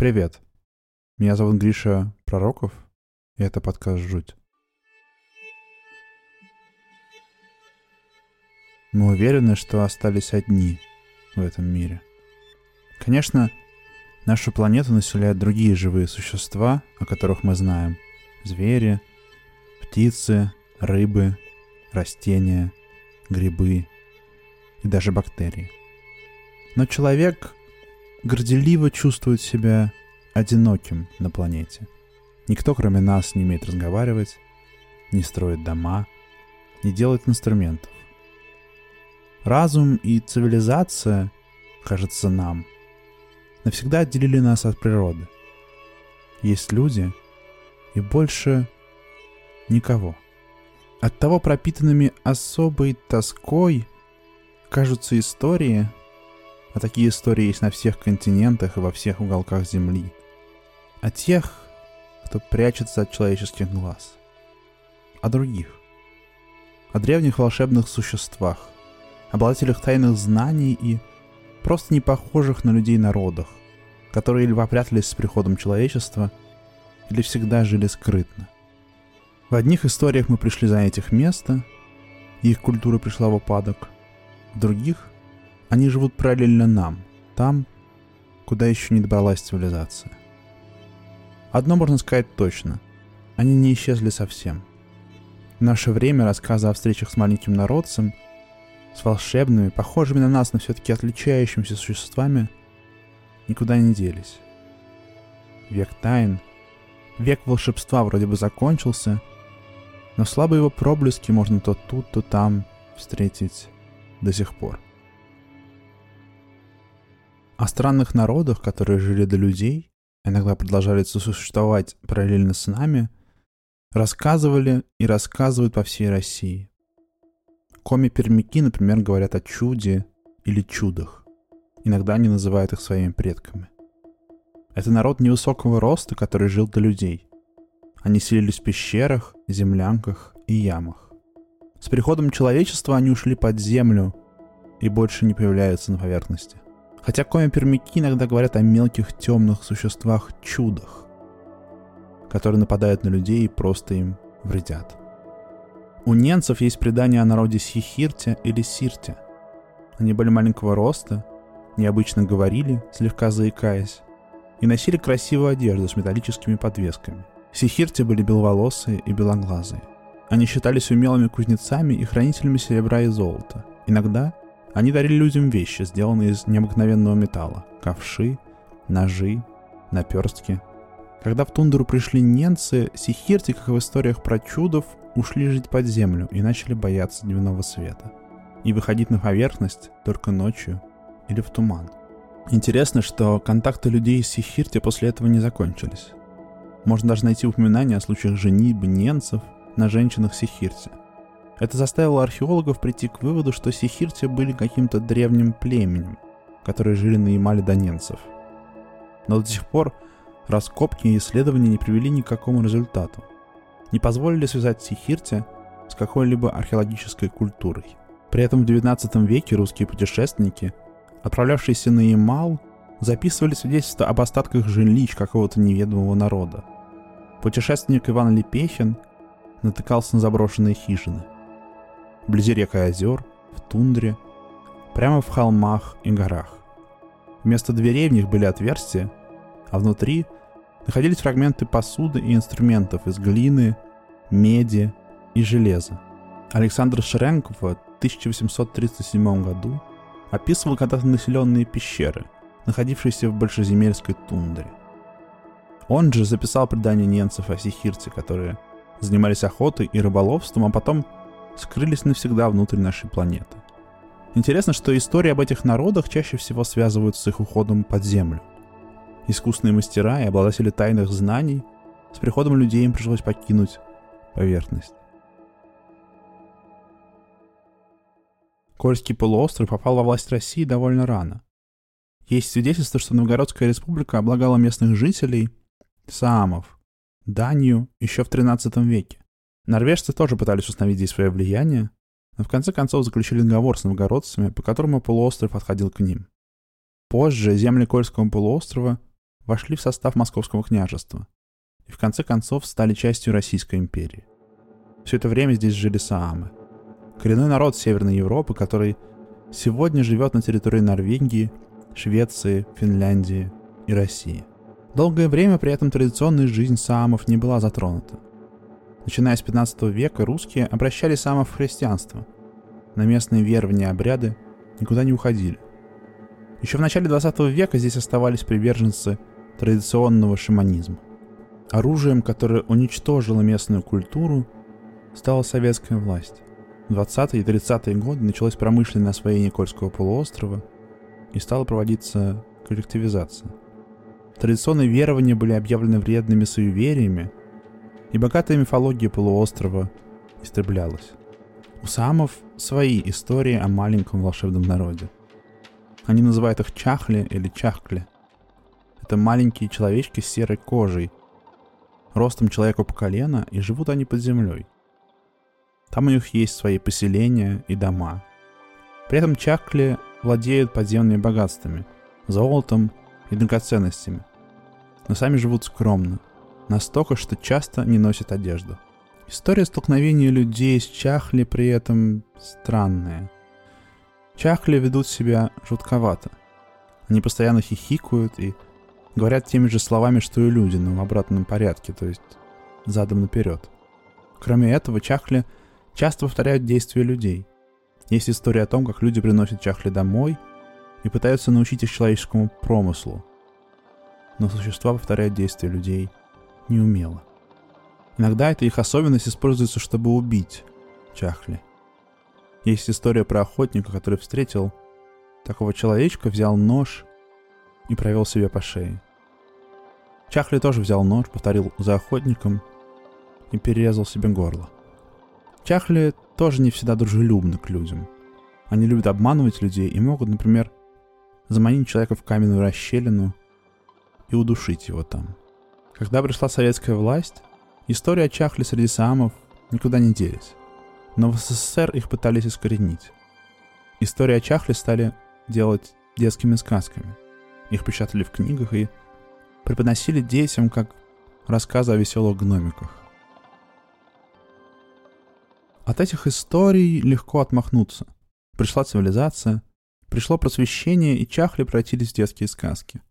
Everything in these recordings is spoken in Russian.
Привет. Меня зовут Гриша Пророков, и это подкаст «Жуть». Мы уверены, что остались одни в этом мире. Конечно, нашу планету населяют другие живые существа, о которых мы знаем. Звери, птицы, рыбы, растения, грибы и даже бактерии. Но человек горделиво чувствует себя одиноким на планете. Никто, кроме нас, не умеет разговаривать, не строит дома, не делает инструментов. Разум и цивилизация, кажется нам, навсегда отделили нас от природы. Есть люди и больше никого. Оттого пропитанными особой тоской кажутся истории, а такие истории есть на всех континентах и во всех уголках Земли, о тех, кто прячется от человеческих глаз, о других, о древних волшебных существах, обладателях тайных знаний и просто не похожих на людей народах, которые или попрятались с приходом человечества, или всегда жили скрытно. В одних историях мы пришли занять их место, и их культура пришла в упадок. В других они живут параллельно нам, там, куда еще не добралась цивилизация. Одно можно сказать точно. Они не исчезли совсем. В наше время рассказы о встречах с маленьким народцем, с волшебными, похожими на нас, но все-таки отличающимися существами, никуда не делись. Век тайн, век волшебства вроде бы закончился, но слабые его проблески можно то тут, то там встретить до сих пор. О странных народах, которые жили до людей, иногда продолжали сосуществовать параллельно с нами, рассказывали и рассказывают по всей России. Коми-пермяки, например, говорят о чуде или чудах. Иногда они называют их своими предками. Это народ невысокого роста, который жил до людей. Они селились в пещерах, землянках и ямах. С приходом человечества они ушли под землю и больше не появляются на поверхности – Хотя коми-пермяки иногда говорят о мелких темных существах-чудах, которые нападают на людей и просто им вредят. У ненцев есть предание о народе Сихирте или Сирте. Они были маленького роста, необычно говорили, слегка заикаясь, и носили красивую одежду с металлическими подвесками. Сихирте были беловолосые и белоглазые. Они считались умелыми кузнецами и хранителями серебра и золота. Иногда они дарили людям вещи, сделанные из необыкновенного металла. Ковши, ножи, наперстки. Когда в тундру пришли ненцы, сихирти, как в историях про чудов, ушли жить под землю и начали бояться дневного света. И выходить на поверхность только ночью или в туман. Интересно, что контакты людей с сихирти после этого не закончились. Можно даже найти упоминания о случаях женитьбы ненцев на женщинах сихирти. Это заставило археологов прийти к выводу, что сихирти были каким-то древним племенем, которые жили на Ямале до ненцев. Но до сих пор раскопки и исследования не привели ни к какому результату. Не позволили связать сихирти с какой-либо археологической культурой. При этом в 19 веке русские путешественники, отправлявшиеся на Ямал, записывали свидетельства об остатках жилищ какого-то неведомого народа. Путешественник Иван Лепехин натыкался на заброшенные хижины – вблизи рек и озер, в тундре, прямо в холмах и горах. Вместо дверей в них были отверстия, а внутри находились фрагменты посуды и инструментов из глины, меди и железа. Александр Шеренков в 1837 году описывал когда-то населенные пещеры, находившиеся в большеземельской тундре. Он же записал предание ненцев о Сихирте, которые занимались охотой и рыболовством, а потом скрылись навсегда внутрь нашей планеты. Интересно, что истории об этих народах чаще всего связывают с их уходом под землю. Искусные мастера и обладатели тайных знаний с приходом людей им пришлось покинуть поверхность. Кольский полуостров попал во власть России довольно рано. Есть свидетельство, что Новгородская республика облагала местных жителей, саамов, данью еще в 13 веке. Норвежцы тоже пытались установить здесь свое влияние, но в конце концов заключили договор с новгородцами, по которому полуостров отходил к ним. Позже земли Кольского полуострова вошли в состав Московского княжества и в конце концов стали частью Российской империи. Все это время здесь жили саамы. Коренной народ Северной Европы, который сегодня живет на территории Норвегии, Швеции, Финляндии и России. Долгое время при этом традиционная жизнь саамов не была затронута. Начиная с 15 века русские обращали саамов в христианство. На местные верования и обряды никуда не уходили. Еще в начале 20 века здесь оставались приверженцы традиционного шаманизма. Оружием, которое уничтожило местную культуру, стала советская власть. В 20-е и 30-е годы началось промышленное освоение Кольского полуострова и стала проводиться коллективизация. Традиционные верования были объявлены вредными суевериями, и богатая мифология полуострова истреблялась. У самов свои истории о маленьком волшебном народе – они называют их чахли или чахкли. Это маленькие человечки с серой кожей, ростом человеку по колено, и живут они под землей. Там у них есть свои поселения и дома. При этом чакли владеют подземными богатствами, золотом и драгоценностями. Но сами живут скромно, настолько, что часто не носят одежду. История столкновения людей с чахли при этом странная – Чахли ведут себя жутковато. Они постоянно хихикают и говорят теми же словами, что и люди, но в обратном порядке, то есть задом наперед. Кроме этого, чахли часто повторяют действия людей. Есть история о том, как люди приносят чахли домой и пытаются научить их человеческому промыслу. Но существа повторяют действия людей неумело. Иногда эта их особенность используется, чтобы убить чахли – есть история про охотника, который встретил такого человечка, взял нож и провел себе по шее. Чахли тоже взял нож, повторил за охотником и перерезал себе горло. Чахли тоже не всегда дружелюбны к людям. Они любят обманывать людей и могут, например, заманить человека в каменную расщелину и удушить его там. Когда пришла советская власть, история о Чахле среди самов никуда не делись но в СССР их пытались искоренить. История о Чахле стали делать детскими сказками. Их печатали в книгах и преподносили детям как рассказы о веселых гномиках. От этих историй легко отмахнуться. Пришла цивилизация, пришло просвещение, и чахли превратились в детские сказки.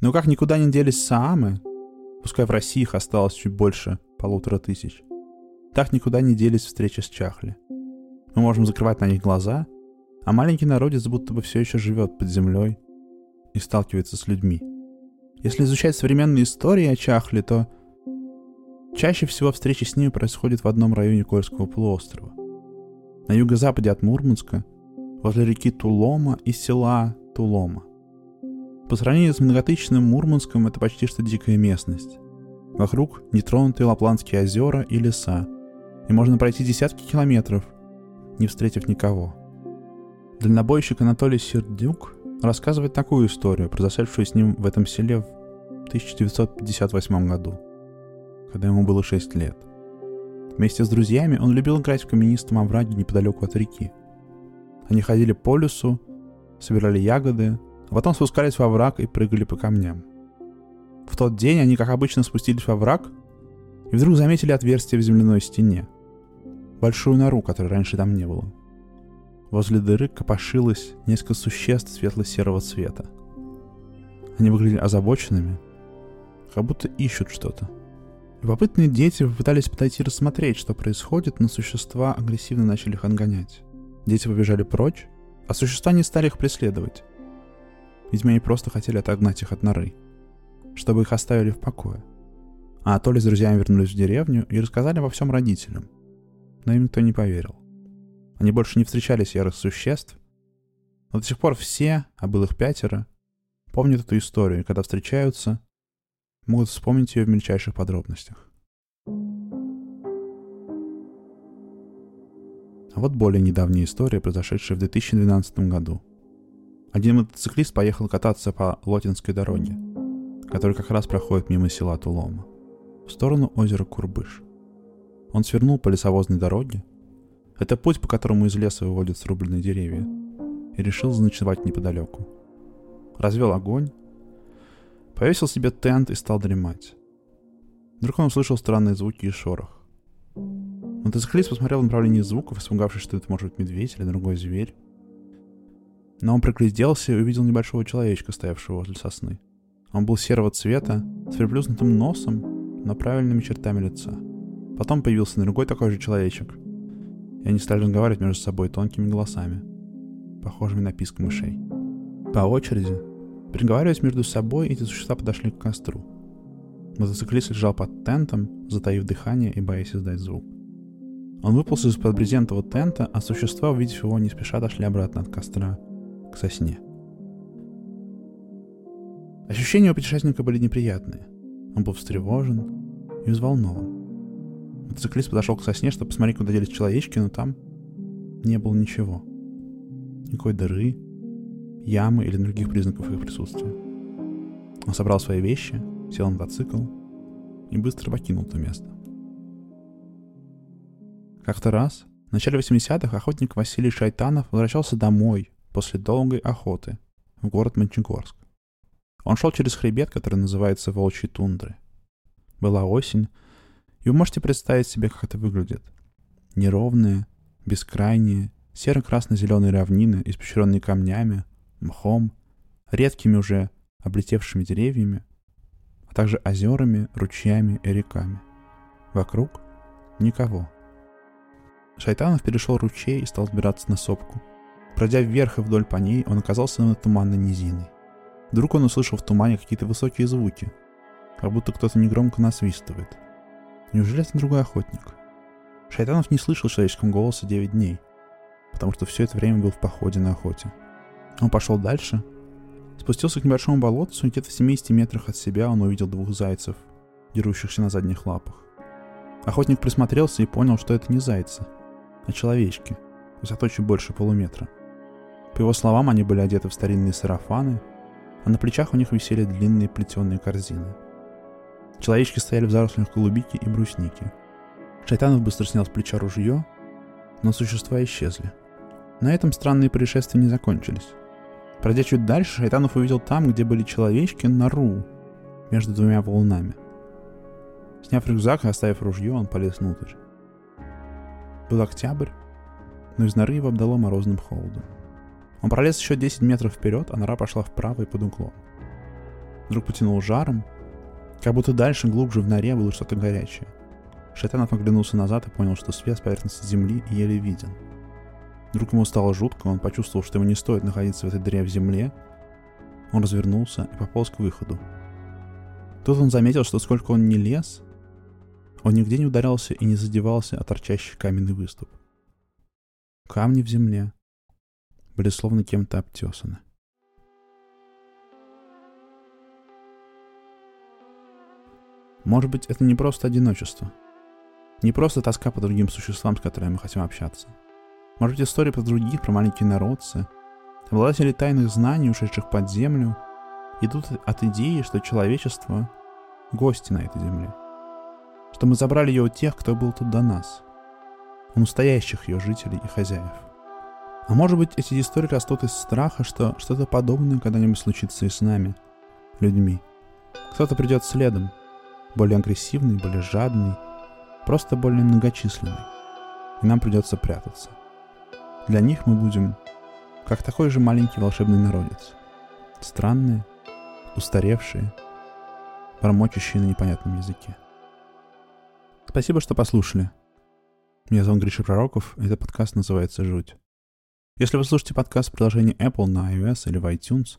Но как никуда не делись саамы, пускай в России их осталось чуть больше полутора тысяч, так никуда не делись встречи с Чахли. Мы можем закрывать на них глаза, а маленький народец будто бы все еще живет под землей и сталкивается с людьми. Если изучать современные истории о Чахле, то чаще всего встречи с ними происходят в одном районе Кольского полуострова. На юго-западе от Мурманска, возле реки Тулома и села Тулома. По сравнению с многотысячным Мурманском это почти что дикая местность. Вокруг нетронутые Лапландские озера и леса – и можно пройти десятки километров, не встретив никого. Дальнобойщик Анатолий Сердюк рассказывает такую историю, произошедшую с ним в этом селе в 1958 году, когда ему было 6 лет. Вместе с друзьями он любил играть в каменистом овраге неподалеку от реки. Они ходили по лесу, собирали ягоды, а потом спускались во враг и прыгали по камням. В тот день они, как обычно, спустились во враг и вдруг заметили отверстие в земляной стене. Большую нору, которой раньше там не было. Возле дыры копошилось несколько существ светло-серого цвета. Они выглядели озабоченными, как будто ищут что-то. Любопытные дети попытались подойти рассмотреть, что происходит, но существа агрессивно начали их отгонять. Дети побежали прочь, а существа не стали их преследовать. Видимо, они просто хотели отогнать их от норы, чтобы их оставили в покое. А Толя с друзьями вернулись в деревню и рассказали обо всем родителям. Но им никто не поверил. Они больше не встречали серых существ. Но до сих пор все, а было их пятеро, помнят эту историю, и когда встречаются, могут вспомнить ее в мельчайших подробностях. А вот более недавняя история, произошедшая в 2012 году. Один мотоциклист поехал кататься по Лотинской дороге, которая как раз проходит мимо села Тулома в сторону озера Курбыш. Он свернул по лесовозной дороге. Это путь, по которому из леса выводят срубленные деревья. И решил заночевать неподалеку. Развел огонь, Повесил себе тент и стал дремать. Вдруг он услышал странные звуки и шорох. Мотоциклист посмотрел в направлении звуков, испугавшись, что это может быть медведь или другой зверь. Но он пригляделся и увидел небольшого человечка, стоявшего возле сосны. Он был серого цвета, с приплюснутым носом, но правильными чертами лица. Потом появился другой такой же человечек. И они стали разговаривать между собой тонкими голосами, похожими на писк мышей. По очереди, приговариваясь между собой, эти существа подошли к костру. Мотоциклист лежал под тентом, затаив дыхание и боясь издать звук. Он выполз из-под брезентового тента, а существа, увидев его, не спеша дошли обратно от костра к сосне. Ощущения у путешественника были неприятные. Он был встревожен и взволнован. Мотоциклист подошел к сосне, чтобы посмотреть, куда делись человечки, но там не было ничего. Никакой дыры, ямы или других признаков их присутствия. Он собрал свои вещи, сел на мотоцикл и быстро покинул то место. Как-то раз, в начале 80-х, охотник Василий Шайтанов возвращался домой после долгой охоты в город Мончегорск. Он шел через хребет, который называется Волчьей тундры. Была осень, и вы можете представить себе, как это выглядит. Неровные, бескрайние, серо-красно-зеленые равнины, испещренные камнями, мхом, редкими уже облетевшими деревьями, а также озерами, ручьями и реками. Вокруг никого. Шайтанов перешел ручей и стал сбираться на сопку. Пройдя вверх и вдоль по ней, он оказался на туманной низиной. Вдруг он услышал в тумане какие-то высокие звуки, как будто кто-то негромко насвистывает. Неужели это другой охотник? Шайтанов не слышал человеческого голоса 9 дней, потому что все это время был в походе на охоте. Он пошел дальше, спустился к небольшому болотцу, и где-то в 70 метрах от себя он увидел двух зайцев, дерущихся на задних лапах. Охотник присмотрелся и понял, что это не зайцы, а человечки, высотой чуть больше полуметра. По его словам, они были одеты в старинные сарафаны, а на плечах у них висели длинные плетеные корзины. Человечки стояли в зарослях голубики и брусники. Шайтанов быстро снял с плеча ружье, но существа исчезли. На этом странные происшествия не закончились. Пройдя чуть дальше, Шайтанов увидел там, где были человечки, нору между двумя волнами. Сняв рюкзак и оставив ружье, он полез внутрь. Был октябрь, но из норы его обдало морозным холодом. Он пролез еще 10 метров вперед, а нора пошла вправо и под углом. Вдруг потянул жаром, как будто дальше, глубже в норе было что-то горячее. Шайтанов оглянулся назад и понял, что свет с поверхности земли еле виден. Вдруг ему стало жутко, он почувствовал, что ему не стоит находиться в этой дыре в земле. Он развернулся и пополз к выходу. Тут он заметил, что сколько он не лез, он нигде не ударялся и не задевался о торчащий каменный выступ. Камни в земле, были словно кем-то обтесаны. Может быть, это не просто одиночество. Не просто тоска по другим существам, с которыми мы хотим общаться. Может быть, история про других, про маленькие народцы, обладатели тайных знаний, ушедших под землю, идут от идеи, что человечество — гости на этой земле. Что мы забрали ее у тех, кто был тут до нас. У настоящих ее жителей и хозяев. А может быть, эти истории растут из страха, что что-то подобное когда-нибудь случится и с нами, людьми. Кто-то придет следом, более агрессивный, более жадный, просто более многочисленный. И нам придется прятаться. Для них мы будем как такой же маленький волшебный народец. Странные, устаревшие, бормочущие на непонятном языке. Спасибо, что послушали. Меня зовут Гриша Пророков, и этот подкаст называется «Жуть». Если вы слушаете подкаст в приложении Apple на iOS или в iTunes,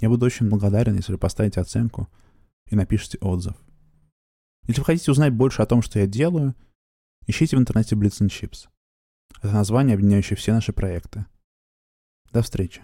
я буду очень благодарен, если вы поставите оценку и напишите отзыв. Если вы хотите узнать больше о том, что я делаю, ищите в интернете Blitz Chips. Это название, объединяющее все наши проекты. До встречи.